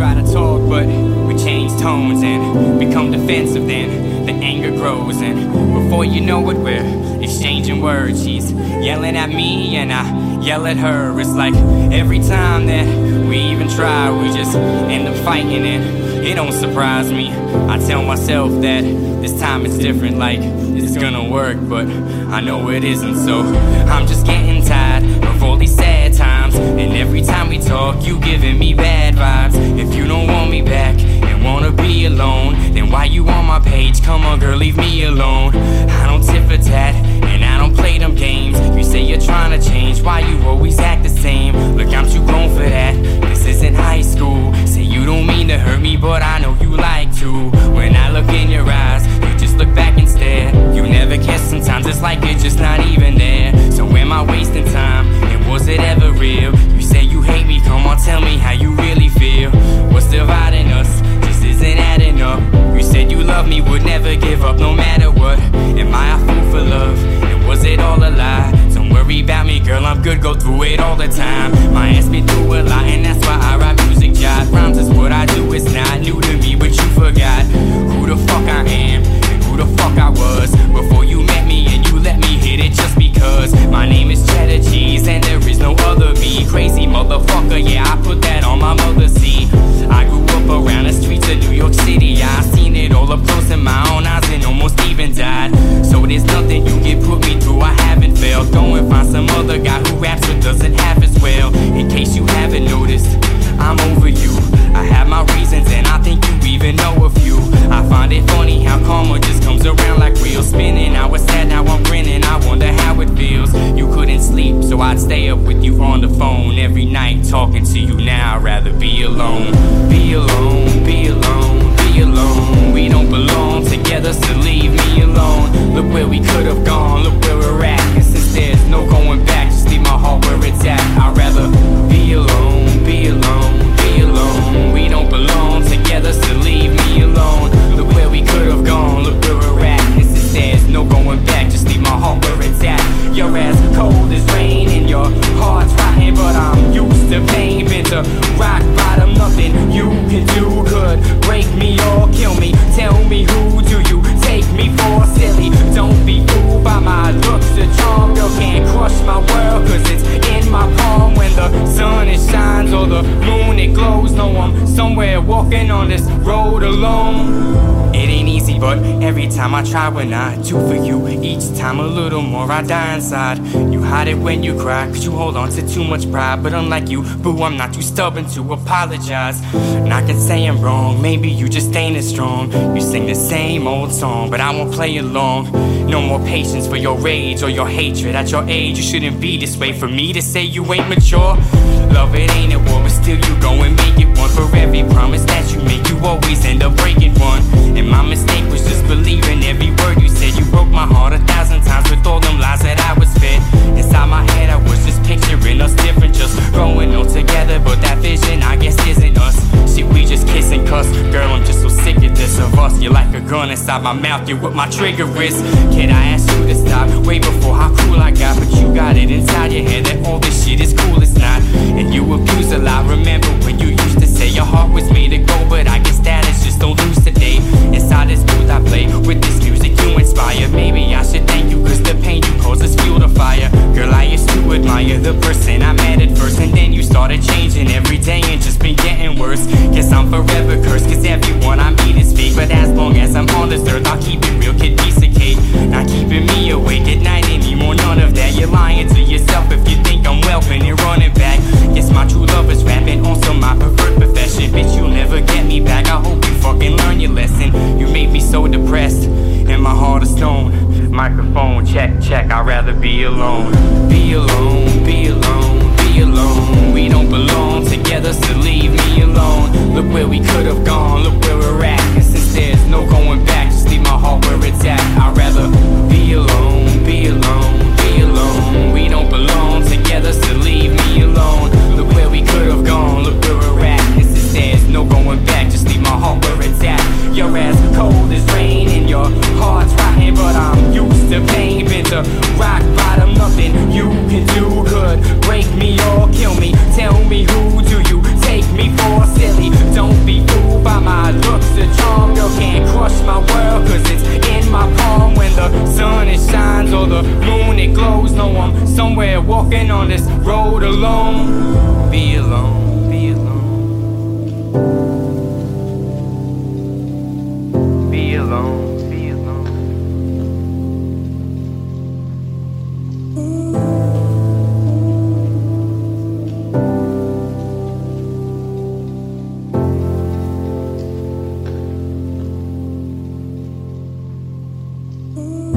try to talk, but we change tones and become defensive then. The anger grows, and before you know it, we're exchanging words. She's yelling at me, and I yell at her. It's like every time that we even try, we just end up fighting, and it don't surprise me. I tell myself that this time it's different, like it's gonna work, but I know it isn't, so I'm just getting tired of all these sad times. And every time we talk, you giving me bad vibes. If you don't want me back and wanna be alone, then why you on my page? Come on, girl, leave me alone. I don't tip for tat and I don't play them games. You say you're trying to change, why you always act the same? Look, I'm too grown for that. This isn't high school. Say you don't mean to hurt me, but I know you like to. When I look in your eyes, you just look back and stare. You never care, sometimes it's like you're just not even there. So am I wasting tell me how you really feel. What's dividing us? Just isn't adding up. You said you love me, would never give up no matter what. Am I a fool for love? And was it all a lie? Don't worry about me, girl, I'm good, go through it all the time. My ass been through a lot, doesn't half as well. In case you haven't noticed, I'm over you. I have my reasons and I think you even know a few. I find it funny how karma just comes around like real spinning. I was sad, now I'm grinning. I wonder how it feels. You couldn't sleep, so I'd stay up with you on the phone every night, talking to you now. I'd rather. Be alone, alone. But every time I try, when I do for you, each time a little more I die inside. You hide it when you cry, cause you hold on to too much pride. But unlike you, boo, I'm not too stubborn to apologize. And I can say I'm wrong, maybe you just ain't as strong. You sing the same old song, but I won't play along. No more patience for your rage or your hatred. At your age, you shouldn't be this way. For me to say you ain't mature, love it ain't a war, but still you go and make it one. For every promise that you make, you always end up breaking one. And my mistake was just believing every word you said. You broke my heart a thousand times with all them lies that I was fed. Inside my head, I was just picturing us different, just growing old together. But that vision, I guess, isn't us. Shit, we just kiss and cuss. Girl, I'm just so sick of this of us. You're like a gun inside my mouth. You're what my trigger is. Kid, I asked you to stop way before how cool I got. But you got it inside your head that all this shit is cool. It's not. And you abuse a lot. Remember when you used to say your heart was made to go, but I guess Forever cursed, cause everyone I meet is fake. But as long as I'm on this earth, I'll keep it real, kid, piece of cake. Not keeping me awake at night anymore, none of that. You're lying to yourself if you think I'm welcome and running back. Yes, my true love is rapping, also my preferred profession. Bitch, you'll never get me back. I hope you fucking learn your lesson. You made me so depressed, and my heart is stone. Microphone check, check. I'd rather be alone. Be alone, be alone, alone. We don't belong together, so leave me alone. Look where we could have gone, look where we're at. And since there's no going back, just leave my heart where it's at. it alone, be alone, be alone. Be alone. Mm-hmm.